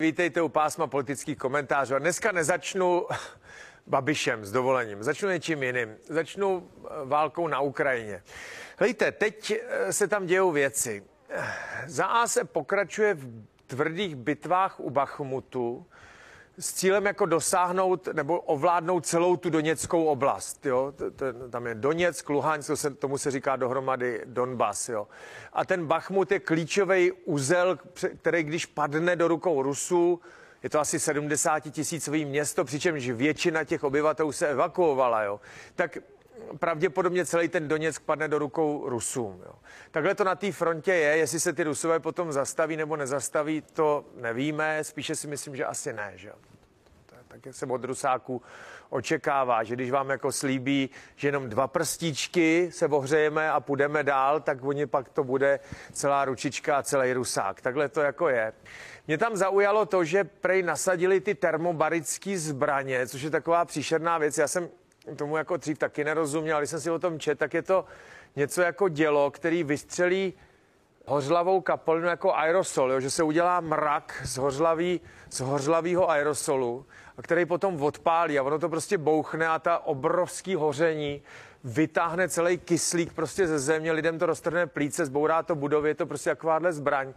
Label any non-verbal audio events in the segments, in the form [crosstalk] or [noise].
Vítejte u pásma politických komentářů. A dneska nezačnu [laughs] Babišem s dovolením, začnu něčím jiným. Začnu eh, válkou na Ukrajině. Hlejte, teď eh, se tam dějou věci. Za A se pokračuje v tvrdých bitvách u Bachmutu s cílem jako dosáhnout nebo ovládnout celou tu Doněckou oblast. Jo? Tam je Doněck, Luhansk, to se, tomu se říká dohromady Donbas. Jo? A ten Bachmut je klíčový úzel, který když padne do rukou Rusů, je to asi 70 tisícový město, přičemž většina těch obyvatel se evakuovala. Jo? Tak pravděpodobně celý ten Doněck padne do rukou Rusům. Jo. Takhle to na té frontě je, jestli se ty Rusové potom zastaví nebo nezastaví, to nevíme, spíše si myslím, že asi ne. Že? Tak se od Rusáků očekává, že když vám jako slíbí, že jenom dva prstíčky se ohřejeme a půjdeme dál, tak oni pak to bude celá ručička a celý Rusák. Takhle to jako je. Mě tam zaujalo to, že prej nasadili ty termobarické zbraně, což je taková příšerná věc. Já jsem tomu jako dřív taky nerozuměl, ale když jsem si o tom čet, tak je to něco jako dělo, který vystřelí hořlavou kapalinu jako aerosol, jo? že se udělá mrak z, hořlavý, z hořlavého aerosolu, a který potom odpálí a ono to prostě bouchne a ta obrovský hoření vytáhne celý kyslík prostě ze země, lidem to roztrhne plíce, zbourá to budovy, je to prostě takováhle zbraň.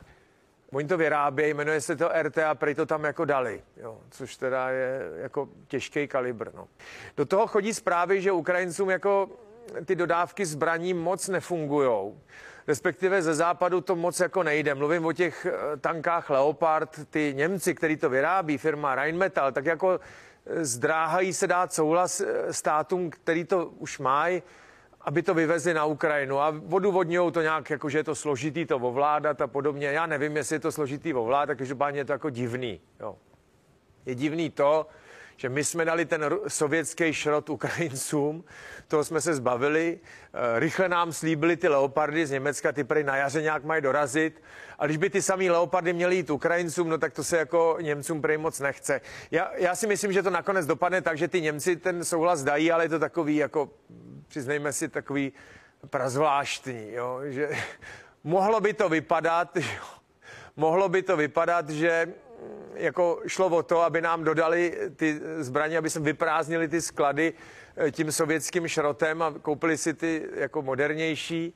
Oni to vyrábějí, jmenuje se to RT a prej to tam jako dali, jo, což teda je jako těžký kalibr. No. Do toho chodí zprávy, že Ukrajincům jako ty dodávky zbraní moc nefungují. Respektive ze západu to moc jako nejde. Mluvím o těch eh, tankách Leopard, ty Němci, který to vyrábí, firma Rheinmetall, tak jako eh, zdráhají se dát souhlas eh, státům, který to už mají, aby to vyvezli na Ukrajinu a odůvodňují to nějak, jako že je to složitý to ovládat a podobně. Já nevím, jestli je to složitý ovládat, každopádně je to jako divný. Jo. Je divný to, že my jsme dali ten sovětský šrot Ukrajincům, toho jsme se zbavili, eh, rychle nám slíbili ty leopardy z Německa, ty prý na jaře nějak mají dorazit, a když by ty samý leopardy měly jít Ukrajincům, no tak to se jako Němcům prej moc nechce. Já, já si myslím, že to nakonec dopadne tak, že ty Němci ten souhlas dají, ale je to takový jako přiznejme si, takový prazvláštní, jo, že [laughs] mohlo by to vypadat, [laughs] jo, mohlo by to vypadat, že mm, jako šlo o to, aby nám dodali ty zbraně, aby jsme vyprázdnili ty sklady eh, tím sovětským šrotem a koupili si ty jako modernější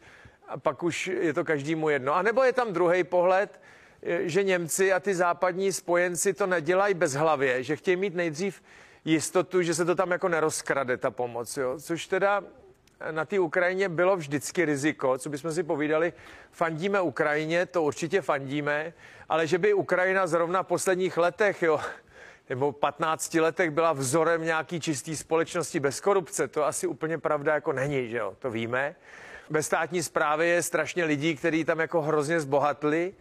a pak už je to každému jedno. A nebo je tam druhý pohled, eh, že Němci a ty západní spojenci to nedělají bez hlavě, že chtějí mít nejdřív jistotu, že se to tam jako nerozkrade ta pomoc, jo? což teda na té Ukrajině bylo vždycky riziko, co bychom si povídali, fandíme Ukrajině, to určitě fandíme, ale že by Ukrajina zrovna v posledních letech, jo, nebo 15 letech byla vzorem nějaký čistý společnosti bez korupce, to asi úplně pravda jako není, že jo, to víme. Ve státní správě je strašně lidí, kteří tam jako hrozně zbohatli.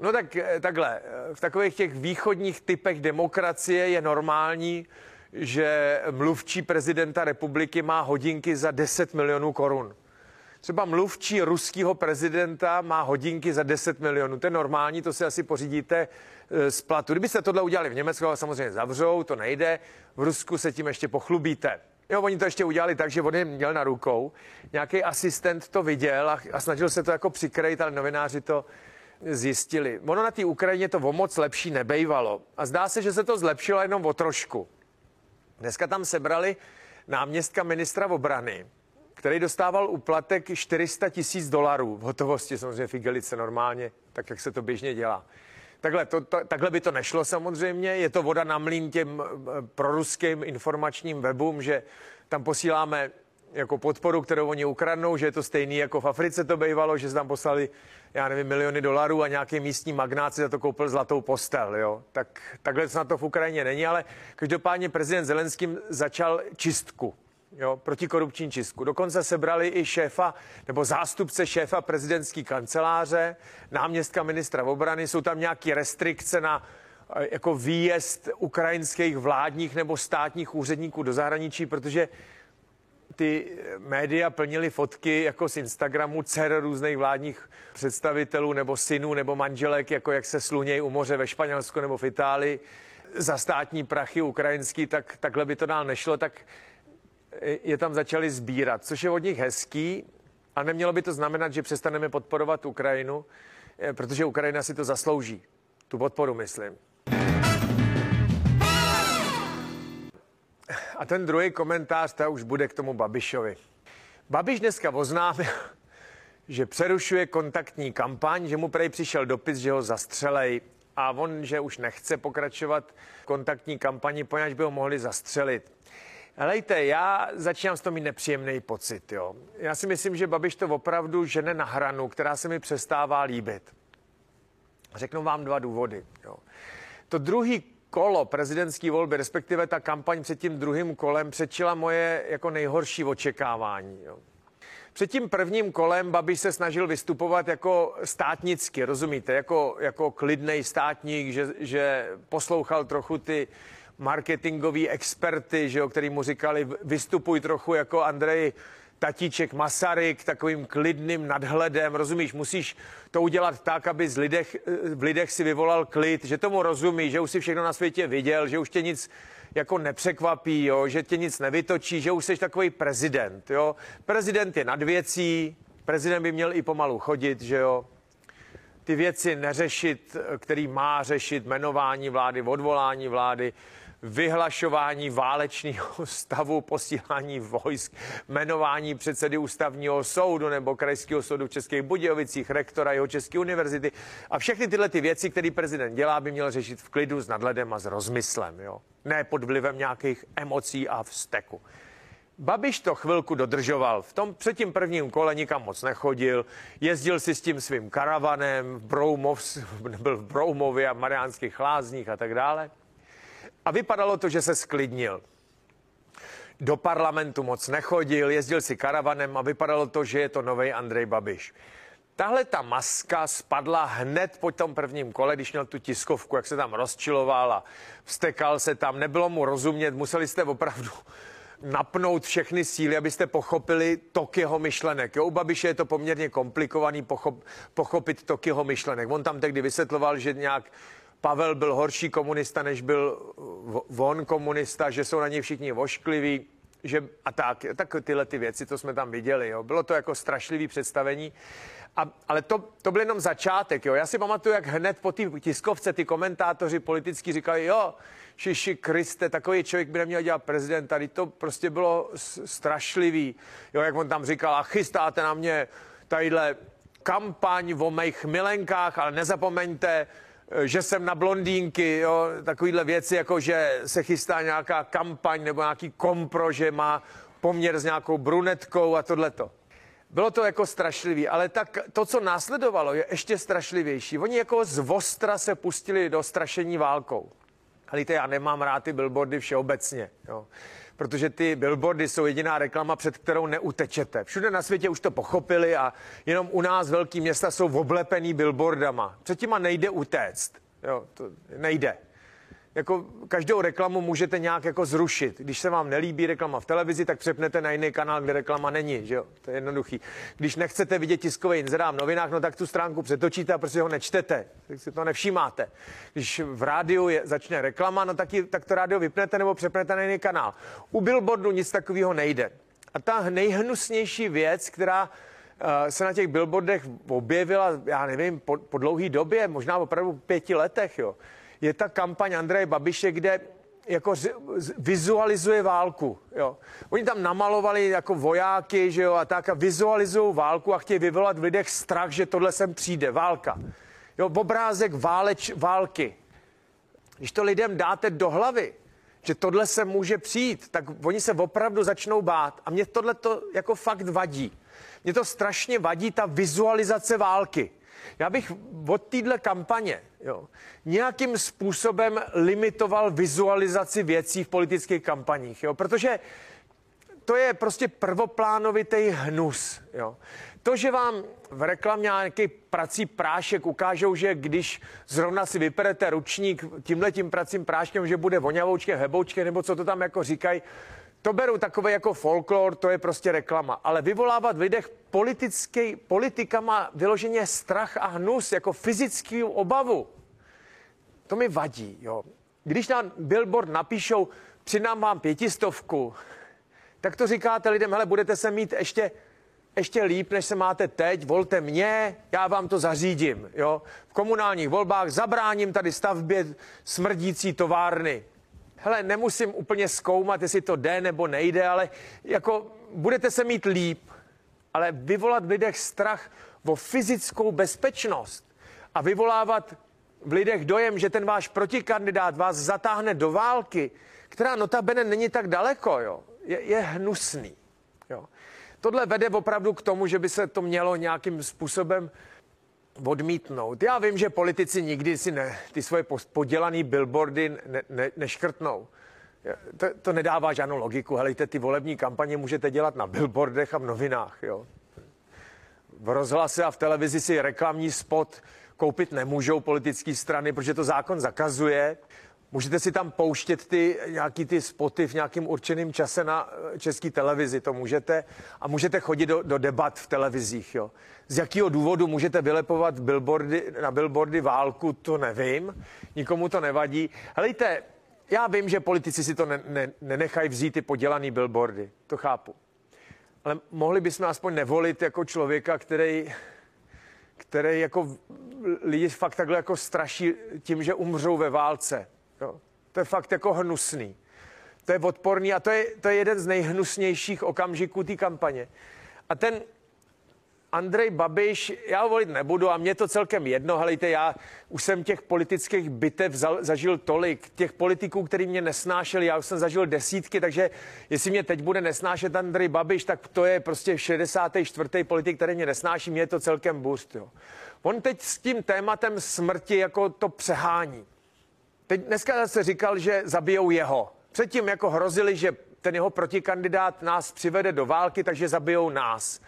No tak eh, takhle, v takových těch východních typech demokracie je normální, že mluvčí prezidenta republiky má hodinky za 10 milionů korun. Třeba mluvčí ruského prezidenta má hodinky za 10 milionů. To je normální, to si asi pořídíte e, z platu. Kdybyste tohle udělali v Německu, samozřejmě zavřou, to nejde. V Rusku se tím ještě pochlubíte. Jo, oni to ještě udělali tak, že on je měl na rukou. Nějaký asistent to viděl a, a snažil se to jako přikrejt, ale novináři to zjistili. Ono na té Ukrajině to o moc lepší nebejvalo. A zdá se, že se to zlepšilo jenom o trošku. Dneska tam sebrali náměstka ministra obrany, který dostával uplatek 400 tisíc dolarů v hotovosti, samozřejmě v igelice normálně, tak jak se to běžně dělá. Takhle, to, to, takhle by to nešlo samozřejmě, je to voda na mlín těm eh, proruským informačním webům, že tam posíláme jako podporu, kterou oni ukradnou, že je to stejný jako v Africe to bývalo, že tam poslali, já nevím, miliony dolarů a nějaký místní magnát si za to koupil zlatou postel, jo. Tak, takhle snad to v Ukrajině není, ale každopádně prezident Zelenským začal čistku, jo, protikorupční čistku. Dokonce sebrali i šéfa nebo zástupce šéfa prezidentské kanceláře, náměstka ministra obrany, jsou tam nějaké restrikce na eh, jako výjezd ukrajinských vládních nebo státních úředníků do zahraničí, protože ty média plnily fotky jako z Instagramu dcer různých vládních představitelů nebo synů nebo manželek, jako jak se slunějí u moře ve Španělsku nebo v Itálii za státní prachy ukrajinský, tak takhle by to dál nešlo, tak je tam začali sbírat, což je od nich hezký a nemělo by to znamenat, že přestaneme podporovat Ukrajinu, eh, protože Ukrajina si to zaslouží. Tu podporu, myslím. A ten druhý komentář, to už bude k tomu Babišovi. Babiš dneska oznámil, [laughs] že přerušuje kontaktní kampaň, že mu prej přišel dopis, že ho zastřelej a on, že už nechce pokračovat kontaktní kampani, poněvadž by ho mohli zastřelit. Helejte, já začínám s tom mít nepříjemný pocit. Jo. Já si myslím, že Babiš to opravdu žene na hranu, která se mi přestává líbit. Řeknu vám dva důvody. Jo. To druhý kolo prezidentské volby, respektive ta kampaň před tím druhým kolem, předčila moje jako nejhorší očekávání. Jo. Před tím prvním kolem Babiš se snažil vystupovat jako státnicky, rozumíte, jako, jako klidný státník, že, že poslouchal trochu ty marketingový experty, že jo, který mu říkali, vystupuj trochu jako Andrej tatíček Masaryk takovým klidným nadhledem, rozumíš, musíš to udělat tak, aby z lidech, v lidech si vyvolal klid, že tomu rozumí, že už si všechno na světě viděl, že už tě nic jako nepřekvapí, jo, že tě nic nevytočí, že už jsi takový prezident. Jo. Prezident je nad věcí, prezident by měl i pomalu chodit, že jo. Ty věci neřešit, který má řešit, jmenování vlády, odvolání vlády, vyhlašování válečného [laughs] stavu, posílání vojsk, jmenování předsedy ústavního soudu nebo krajského soudu v Českých Budějovicích, rektora jeho České univerzity. A všechny tyhle ty věci, které prezident dělá, by měl řešit v klidu, s nadhledem a s rozmyslem. Jo? Ne pod vlivem nějakých emocí a vzteku. Babiš to chvilku dodržoval. V tom předtím prvním kole nikam moc nechodil. Jezdil si s tím svým karavanem v Broumov, [laughs] byl v Broumově a Mariánských lázních a tak dále. A vypadalo to, že se sklidnil. Do parlamentu moc nechodil, jezdil si karavanem a vypadalo to, že je to nový Andrej Babiš. Tahle ta maska spadla hned po tom prvním kole, když měl tu tiskovku, jak se tam rozčiloval a vstekal se tam. Nebylo mu rozumět, museli jste opravdu napnout všechny síly, abyste pochopili tok jeho myšlenek. Jo, u Babiše je to poměrně komplikovaný pochop, pochopit tok jeho myšlenek. On tam tehdy vysvětloval, že nějak Pavel byl horší komunista, než byl von komunista, že jsou na něj všichni voškliví, že a tak, tak tyhle ty věci, to jsme tam viděli, jo. Bylo to jako strašlivý představení. A, ale to, to byl jenom začátek, jo. Já si pamatuju, jak hned po té tiskovce ty komentátoři politicky říkali, jo, Šiši Kriste, takový člověk by neměl dělat prezident, tady to prostě bylo strašlivý. Jo, jak on tam říkal, a chystáte na mě tadyhle kampaň o mých milenkách, ale nezapomeňte, že jsem na blondýnky, jo, takovýhle věci, jako že se chystá nějaká kampaň nebo nějaký kompro, že má poměr s nějakou brunetkou a tohleto. Bylo to jako strašlivý, ale tak to, co následovalo, je ještě strašlivější. Oni jako z Vostra se pustili do strašení válkou. Víte, já nemám rád ty billboardy všeobecně. Jo protože ty billboardy jsou jediná reklama, před kterou neutečete. Všude na světě už to pochopili a jenom u nás velký města jsou oblepený billboardama. Před těma nejde utéct. Jo, to nejde jako každou reklamu můžete nějak jako zrušit. Když se vám nelíbí reklama v televizi, tak přepnete na jiný kanál, kde reklama není, že jo? To je jednoduchý. Když nechcete vidět tiskový inzerát v novinách, no tak tu stránku přetočíte a prostě ho nečtete, tak si to nevšímáte. Když v rádiu je, začne reklama, no tak, ji, tak to rádio vypnete nebo přepnete na jiný kanál. U billboardu nic takového nejde. A ta nejhnusnější věc, která uh, se na těch billboardech objevila, já nevím, po, po dlouhé době, možná opravdu pěti letech, jo, je ta kampaň Andreje Babiše, kde jako vizualizuje válku. Jo. Oni tam namalovali jako vojáky, že jo, a tak a vizualizují válku a chtějí vyvolat v lidech strach, že tohle sem přijde, válka. Jo, obrázek váleč, války. Když to lidem dáte do hlavy, že tohle se může přijít, tak oni se opravdu začnou bát. A mě tohle to jako fakt vadí. Mě to strašně vadí, ta vizualizace války. Já bych od téhle kampaně jo, nějakým způsobem limitoval vizualizaci věcí v politických kampaních, jo, protože to je prostě prvoplánovitý hnus. Jo. To, že vám v reklamě nějaký prací prášek ukážou, že když zrovna si vyperete ručník tímhle tím pracím práškem, že bude voňavoučkem, heboučkem, nebo co to tam jako říkají, to beru takové jako folklor, to je prostě reklama. Ale vyvolávat v lidech politický, politikama vyloženě strach a hnus, jako fyzický obavu, to mi vadí. Jo. Když na billboard napíšou, přidám vám pětistovku, tak to říkáte lidem, hele, budete se mít ještě, ještě líp, než se máte teď, volte mě, já vám to zařídím. Jo. V komunálních volbách zabráním tady stavbě smrdící továrny. Hele, nemusím úplně zkoumat, jestli to jde nebo nejde, ale jako budete se mít líp, ale vyvolat v lidech strach o fyzickou bezpečnost a vyvolávat v lidech dojem, že ten váš protikandidát vás zatáhne do války, která notabene není tak daleko, jo, je, je hnusný. Jo. Tohle vede opravdu k tomu, že by se to mělo nějakým způsobem odmítnout. Já vím, že politici nikdy si ne, ty svoje podělané billboardy ne, ne, neškrtnou. To, to nedává žádnou logiku. Helejte, ty volební kampaně můžete dělat na billboardech a v novinách. Jo. V rozhlase a v televizi si reklamní spot koupit nemůžou politické strany, protože to zákon zakazuje. Můžete si tam pouštět ty nějaký ty spoty v nějakým určeným čase na eh, české televizi, to můžete. A můžete chodit do, do debat v televizích. Jo. Z jakého důvodu můžete vylepovat billboardy, na billboardy válku, to nevím. Nikomu to nevadí. Helejte, já vím, že politici si to ne, ne, nenechají vzít ty podělaný billboardy. To chápu. Ale mohli bychom aspoň nevolit jako člověka, který, který jako lidi fakt takhle jako straší tím, že umřou ve válce. Jo. To je fakt jako hnusný. To je odporný a to je, to je jeden z nejhnusnějších okamžiků té kampaně. A ten Andrej Babiš, já ho volit nebudu a mě to celkem jedno, helejte, já už jsem těch politických bitev zažil tolik, těch politiků, který mě nesnášeli, já už jsem zažil desítky, takže jestli mě teď bude nesnášet Andrej Babiš, tak to je prostě 64. politik, který mě nesnáší, mě je to celkem boost, jo. On teď s tím tématem smrti jako to přehání. Teď dneska se říkal, že zabijou jeho. Předtím jako hrozili, že ten jeho protikandidát nás přivede do války, takže zabijou nás.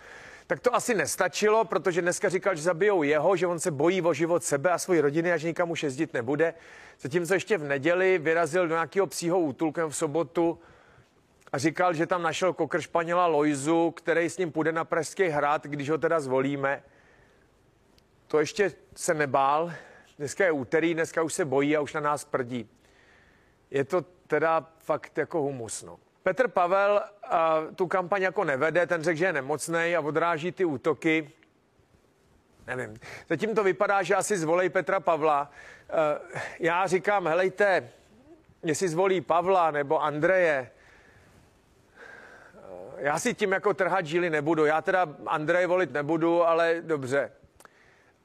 Tak to asi nestačilo, protože dneska říkal, že zabijou jeho, že on se bojí o život sebe a svoji rodiny a že nikam už jezdit nebude. Zatímco ještě v neděli vyrazil do nějakého psího útulku v sobotu a říkal, že tam našel kokr Španěla Lojzu, který s ním půjde na Pražský hrad, když ho teda zvolíme. To ještě se nebál. Dneska je úterý, dneska už se bojí a už na nás prdí. Je to teda fakt jako humus, no. Petr Pavel uh, tu kampaň jako nevede, ten řekl, že je nemocný a odráží ty útoky. Nevím. Zatím to vypadá, že asi zvolej Petra Pavla. Uh, já říkám, helejte, jestli zvolí Pavla nebo Andreje, uh, já si tím jako trhat žíly nebudu. Já teda Andreje volit nebudu, ale dobře.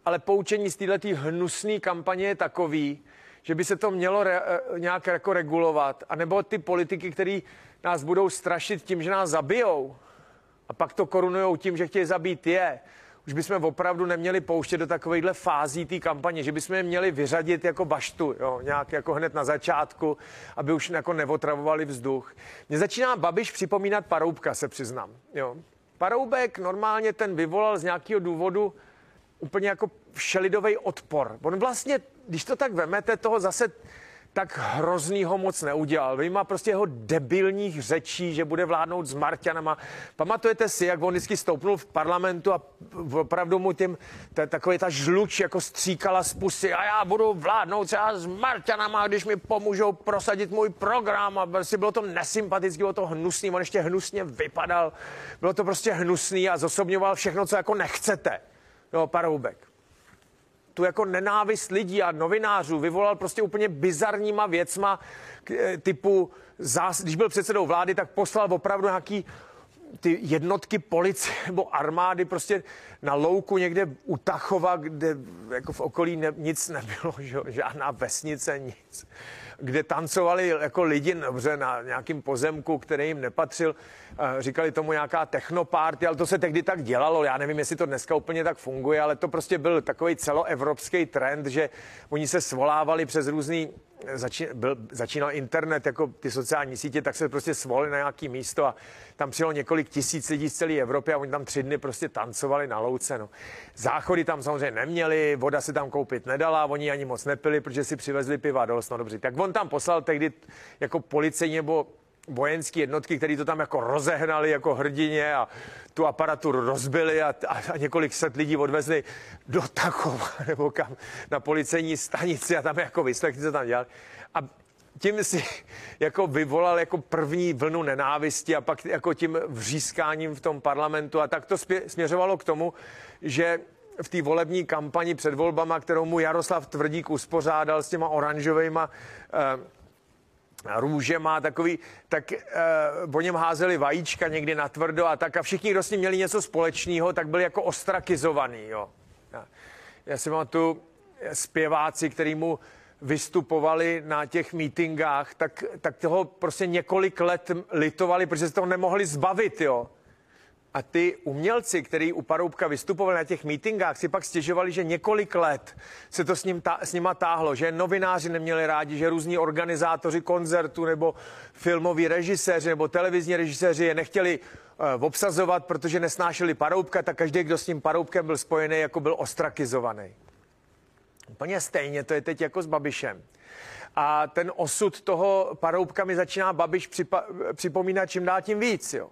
Ale poučení z této hnusné kampaně je takový, že by se to mělo re, nějak jako regulovat. A nebo ty politiky, který nás budou strašit tím, že nás zabijou a pak to korunujou tím, že chtějí zabít je, už bychom opravdu neměli pouštět do takovéhle fází té kampaně, že bychom je měli vyřadit jako baštu, jo, nějak jako hned na začátku, aby už jako nevotravovali vzduch. Mně začíná Babiš připomínat Paroubka, se přiznám. Jo. Paroubek normálně ten vyvolal z nějakého důvodu úplně jako všelidový odpor. On vlastně, když to tak vemete, toho zase tak hroznýho moc neudělal. Vyjma prostě jeho debilních řečí, že bude vládnout s Marťanama. Pamatujete si, jak on vždycky stoupnul v parlamentu a opravdu mu tím ta, takový ta žluč jako stříkala z pusy a já budu vládnout třeba s Marťanama, když mi pomůžou prosadit můj program a prostě bylo to nesympatické, bylo to hnusný, on ještě hnusně vypadal, bylo to prostě hnusný a zosobňoval všechno, co jako nechcete. Jo, Paroubek. Tu jako nenávist lidí a novinářů vyvolal prostě úplně bizarníma věcma eh, typu, zás, když byl předsedou vlády, tak poslal opravdu nějaký ty jednotky policie [laughs] nebo armády prostě na louku někde u Tachova, kde jako v okolí ne, nic nebylo, [laughs] že, žádná vesnice, nic kde tancovali jako lidi dobře na nějakým pozemku, který jim nepatřil. Říkali tomu nějaká technopárty, ale to se tehdy tak dělalo. Já nevím, jestli to dneska úplně tak funguje, ale to prostě byl takový celoevropský trend, že oni se svolávali přes různý začín, byl, začínal internet, jako ty sociální sítě, tak se prostě svolili na nějaký místo a tam přijelo několik tisíc lidí z celé Evropy a oni tam tři dny prostě tancovali na louce. No. Záchody tam samozřejmě neměli, voda se tam koupit nedala, oni ani moc nepili, protože si přivezli piva dost, no dobře. Tak on tam poslal tehdy jako policejní nebo vojenské jednotky, které to tam jako rozehnali jako hrdině a tu aparaturu rozbili a, a, a několik set lidí odvezli do Takova [laughs] nebo kam na policejní stanici a tam jako vyslechli, co tam dělali. A tím si [laughs] jako vyvolal jako první vlnu nenávisti a pak jako tím vřískáním v tom parlamentu a tak to směřovalo k tomu, že v té volební kampani před volbama, kterou mu Jaroslav Tvrdík uspořádal s těma oranžovými eh, růže má takový, tak uh, o něm házeli vajíčka někdy na tvrdo a tak a všichni, kdo s ním měli něco společného, tak byli jako ostrakizovaný, jo. Já, já si mám tu zpěváci, který mu vystupovali na těch mítingách, tak, tak toho prostě několik let litovali, protože se toho nemohli zbavit, jo. A ty umělci, kteří u Paroubka vystupovali na těch mítingách, si pak stěžovali, že několik let se to s, ním ta, s nima táhlo, že novináři neměli rádi, že různí organizátoři koncertu nebo filmoví režiséři nebo televizní režiséři je nechtěli uh, obsazovat, protože nesnášeli Paroubka, tak každý, kdo s tím Paroubkem byl spojený, jako byl ostrakizovaný. Úplně stejně to je teď jako s Babišem. A ten osud toho Paroubka mi začíná Babiš připa- připomínat čím dál tím víc, jo.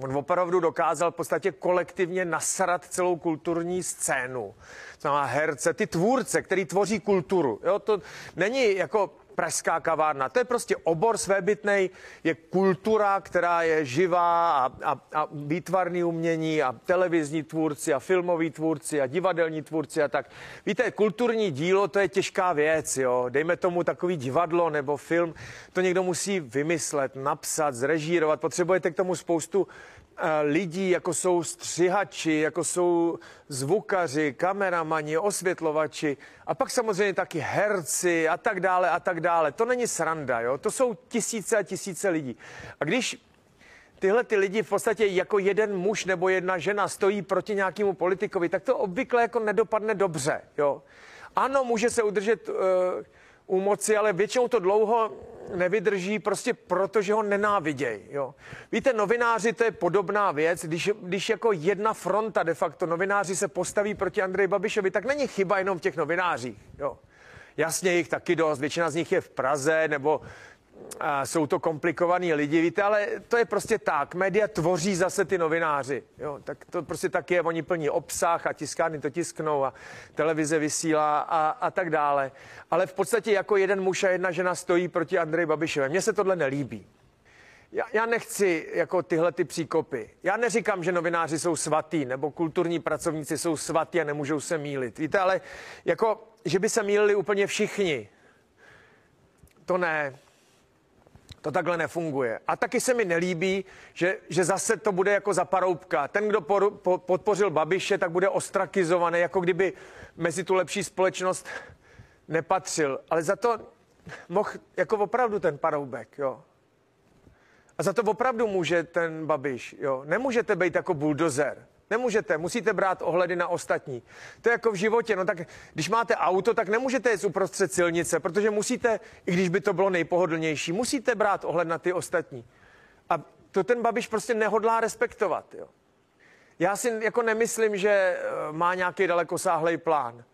On opravdu dokázal v podstatě kolektivně nasrat celou kulturní scénu. To znamená herce, ty tvůrce, který tvoří kulturu. Jo, to není jako pražská kavárna. To je prostě obor svébytnej, je kultura, která je živá a, a, a výtvarný umění a televizní tvůrci a filmoví tvůrci a divadelní tvůrci a tak. Víte, kulturní dílo to je těžká věc, jo. Dejme tomu takový divadlo nebo film, to někdo musí vymyslet, napsat, zrežírovat. Potřebujete k tomu spoustu lidí, jako jsou střihači, jako jsou zvukaři, kameramani, osvětlovači a pak samozřejmě taky herci a tak dále a tak dále. To není sranda, jo? to jsou tisíce a tisíce lidí. A když tyhle ty lidi v podstatě jako jeden muž nebo jedna žena stojí proti nějakému politikovi, tak to obvykle jako nedopadne dobře. Jo? Ano, může se udržet uh, u moci, ale většinou to dlouho nevydrží prostě proto, že ho nenávidějí. Jo. Víte, novináři to je podobná věc, když, když jako jedna fronta de facto novináři se postaví proti Andreji Babišovi, tak není chyba jenom v těch novinářích. Jo. Jasně jich taky dost, většina z nich je v Praze nebo a jsou to komplikovaní lidi, víte, ale to je prostě tak. Média tvoří zase ty novináři. Jo, tak to prostě tak je. Oni plní obsah a tiskárny to tisknou a televize vysílá a, a tak dále. Ale v podstatě jako jeden muž a jedna žena stojí proti Andreji Babišové. Mně se tohle nelíbí. Já, já nechci jako tyhle ty příkopy. Já neříkám, že novináři jsou svatý nebo kulturní pracovníci jsou svatí a nemůžou se mílit. Víte, ale jako, že by se mýlili úplně všichni. To ne. To takhle nefunguje. A taky se mi nelíbí, že, že zase to bude jako za paroubka. Ten, kdo por, po, podpořil Babiše, tak bude ostrakizovaný, jako kdyby mezi tu lepší společnost nepatřil. Ale za to mohl jako opravdu ten paroubek, jo. A za to opravdu může ten Babiš, jo. Nemůžete být jako buldozer. Nemůžete, musíte brát ohledy na ostatní. To je jako v životě, no tak když máte auto, tak nemůžete jít uprostřed silnice, protože musíte, i když by to bylo nejpohodlnější, musíte brát ohled na ty ostatní. A to ten Babiš prostě nehodlá respektovat, jo. Já si jako nemyslím, že eh, má nějaký dalekosáhlej plán.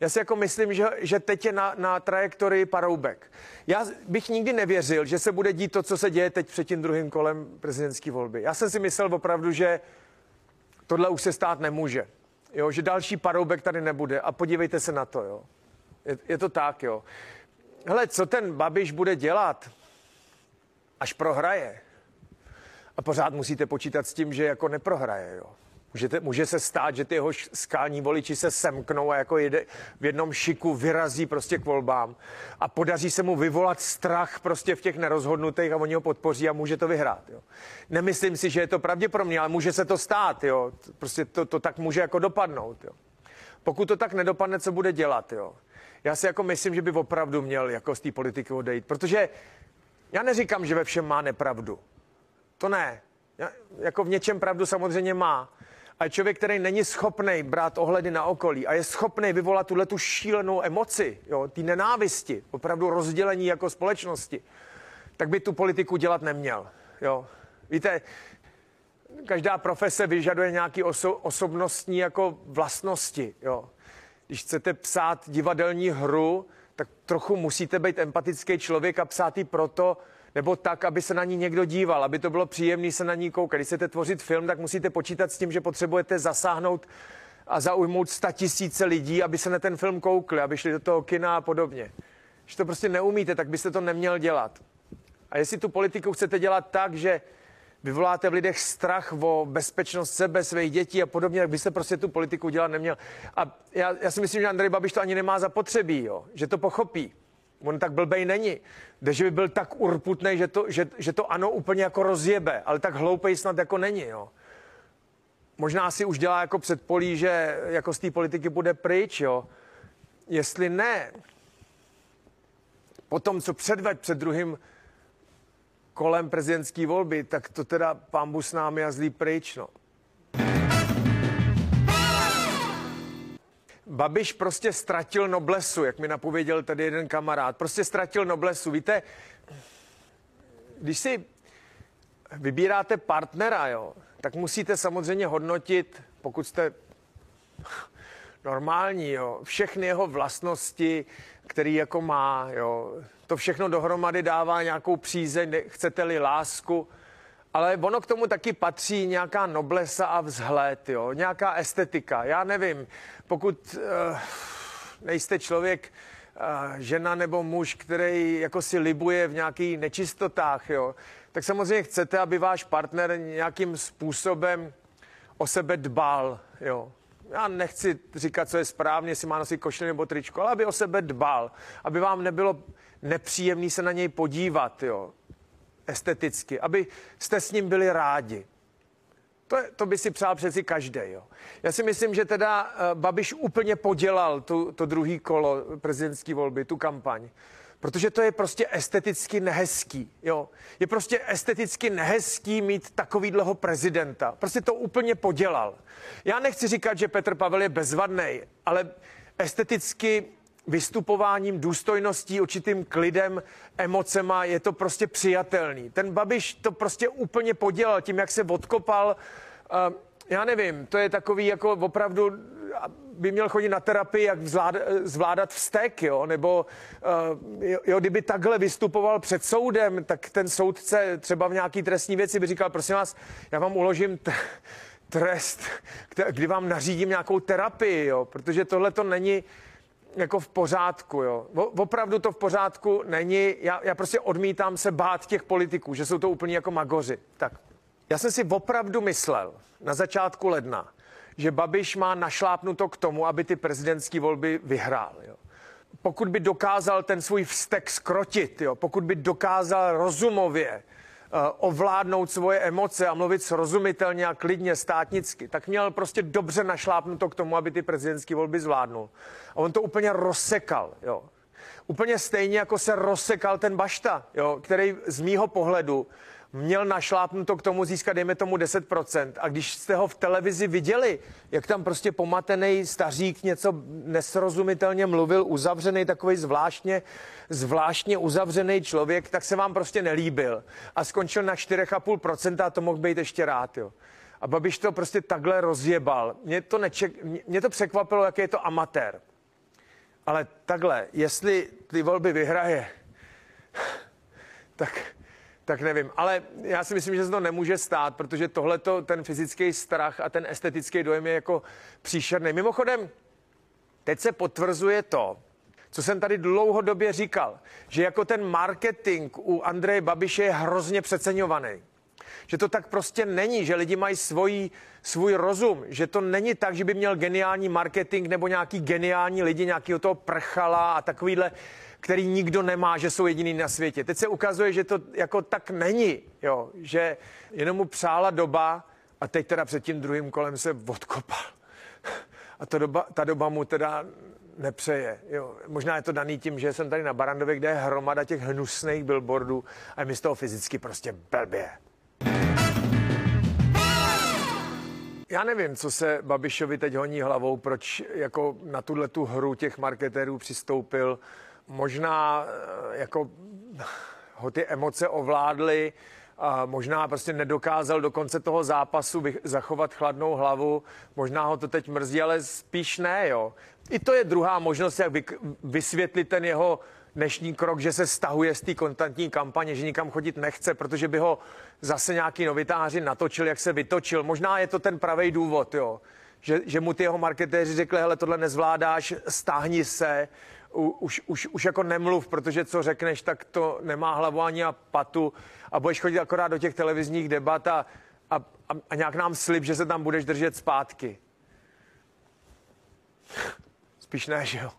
Já si jako myslím, že, že teď je na, na trajektorii paroubek. Já bych nikdy nevěřil, že se bude dít to, co se děje teď před tím druhým kolem prezidentské volby. Já jsem si myslel opravdu, že Tohle už se stát nemůže. Jo, že další paroubek tady nebude. A podívejte se na to, jo. Je, je to tak, jo. Hele, co ten Babiš bude dělat, až prohraje? A pořád musíte počítat s tím, že jako neprohraje, jo. Můžete, může se stát, že ty jeho skální voliči se semknou a jako jede, v jednom šiku vyrazí prostě k volbám a podaří se mu vyvolat strach prostě v těch nerozhodnutých a oni ho podpoří a může to vyhrát. Jo. Nemyslím si, že je to pravděpodobně, ale může se to stát. Jo. Prostě to, to tak může jako dopadnout. Jo. Pokud to tak nedopadne, co bude dělat? Jo. Já si jako myslím, že by opravdu měl jako z té politiky odejít, protože já neříkám, že ve všem má nepravdu. To ne. Já, jako v něčem pravdu samozřejmě má a člověk, který není schopný brát ohledy na okolí a je schopný vyvolat tuhle tu šílenou emoci, jo, ty nenávisti, opravdu rozdělení jako společnosti, tak by tu politiku dělat neměl. Jo. Víte, každá profese vyžaduje nějaké oso- osobnostní jako vlastnosti. Jo. Když chcete psát divadelní hru, tak trochu musíte být empatický člověk a psát ji proto, nebo tak, aby se na ní někdo díval, aby to bylo příjemné se na ní koukat. Když chcete tvořit film, tak musíte počítat s tím, že potřebujete zasáhnout a zaujmout sta tisíce lidí, aby se na ten film koukli, aby šli do toho kina a podobně. Když to prostě neumíte, tak byste to neměl dělat. A jestli tu politiku chcete dělat tak, že vyvoláte v lidech strach o bezpečnost sebe, svých dětí a podobně, tak byste prostě tu politiku dělat neměl. A já, já si myslím, že Andrej Babiš to ani nemá zapotřebí, jo? že to pochopí On tak blbej není. Že by byl tak urputný, že to, že, že to ano úplně jako rozjebe, ale tak hloupej snad jako není, jo. Možná si už dělá jako předpolí, že jako z té politiky bude pryč, jo. Jestli ne, po tom, co předved před druhým kolem prezidentské volby, tak to teda pambu s námi a zlý pryč, no. Babiš prostě ztratil noblesu, jak mi napověděl tady jeden kamarád. Prostě ztratil noblesu. Víte, když si vybíráte partnera, jo, tak musíte samozřejmě hodnotit, pokud jste [laughs] normální, jo, všechny jeho vlastnosti, který jako má, jo. To všechno dohromady dává nějakou přízeň, chcete-li lásku, ale ono k tomu taky patří nějaká noblesa a vzhled, jo, nějaká estetika. Já nevím, pokud uh, nejste člověk, uh, žena nebo muž, který jako si libuje v nějakých nečistotách, jo, tak samozřejmě chcete, aby váš partner nějakým způsobem o sebe dbal, jo. Já nechci říkat, co je správně, jestli má nosit košili nebo tričko, ale aby o sebe dbal, aby vám nebylo nepříjemný se na něj podívat, jo esteticky, aby jste s ním byli rádi. To, je, to by si přál přeci každý. Jo. Já si myslím, že teda uh, Babiš úplně podělal tu, to druhý kolo prezidentské volby, tu kampaň. Protože to je prostě esteticky nehezký. Jo. Je prostě esteticky nehezký mít takovýhleho prezidenta. Prostě to úplně podělal. Já nechci říkat, že Petr Pavel je bezvadný, ale esteticky vystupováním, důstojností, určitým klidem, emocema, je to prostě přijatelný. Ten Babiš to prostě úplně podělal tím, jak se odkopal. Uh, já nevím, to je takový jako opravdu by měl chodit na terapii, jak zvládat, zvládat vztek, jo? nebo uh, jo, kdyby takhle vystupoval před soudem, tak ten soudce třeba v nějaký trestní věci by říkal, prosím vás, já vám uložím t- trest, kdy vám nařídím nějakou terapii, jo? protože tohle to není, jako v pořádku, jo. Opravdu to v pořádku není. Já, já prostě odmítám se bát těch politiků, že jsou to úplně jako magoři. Tak, já jsem si opravdu myslel na začátku ledna, že Babiš má našlápnuto k tomu, aby ty prezidentské volby vyhrál, jo. Pokud by dokázal ten svůj vztek skrotit, jo, pokud by dokázal rozumově ovládnout svoje emoce a mluvit srozumitelně a klidně státnicky, tak měl prostě dobře našlápnuto k tomu, aby ty prezidentské volby zvládnul. A on to úplně rozsekal, jo. Úplně stejně, jako se rozsekal ten Bašta, jo, který z mýho pohledu měl našlápnuto k tomu získat, dejme tomu 10%. A když jste ho v televizi viděli, jak tam prostě pomatený stařík něco nesrozumitelně mluvil, uzavřený, takový zvláštně, zvláštně uzavřený člověk, tak se vám prostě nelíbil. A skončil na 4,5% a to mohl být ještě rád, jo. A Babiš to prostě takhle rozjebal. Mě to, neček, mě to překvapilo, jaký je to amatér. Ale takhle, jestli ty volby vyhraje, tak tak nevím, ale já si myslím, že se to nemůže stát, protože tohle ten fyzický strach a ten estetický dojem je jako příšerný. Mimochodem, teď se potvrzuje to, co jsem tady dlouhodobě říkal, že jako ten marketing u Andreje Babiše je hrozně přeceňovaný. Že to tak prostě není, že lidi mají svojí, svůj rozum, že to není tak, že by měl geniální marketing nebo nějaký geniální lidi, nějakého toho prchala a takovýhle který nikdo nemá, že jsou jediný na světě. Teď se ukazuje, že to jako tak není, jo, že jenom mu přála doba a teď teda před tím druhým kolem se odkopal. [laughs] A ta doba, ta doba mu teda nepřeje. Jo. Možná je to daný tím, že jsem tady na Barandově, kde je hromada těch hnusných billboardů a mi z toho fyzicky prostě blbě. Já nevím, co se Babišovi teď honí hlavou, proč jako na tuhle tu hru těch marketérů přistoupil možná eh, jako [laughs] ho ty emoce ovládly, a možná prostě nedokázal do konce toho zápasu zachovat chladnou hlavu, možná ho to teď mrzí, ale spíš ne, jo. I to je druhá možnost, jak vysvětlit ten jeho dnešní krok, že se stahuje z té kontantní kampaně, že nikam chodit nechce, protože by ho zase nějaký novitáři natočil, jak se vytočil. Možná je to ten pravý důvod, jo. Že, že mu ty jeho marketéři řekli, hele, tohle nezvládáš, stáhni se, už, už, už jako nemluv, protože co řekneš, tak to nemá hlavu ani a patu a budeš chodit akorát do těch televizních debat a, a, a, a nějak nám slib, že se tam budeš držet zpátky. Spíš ne, že jo.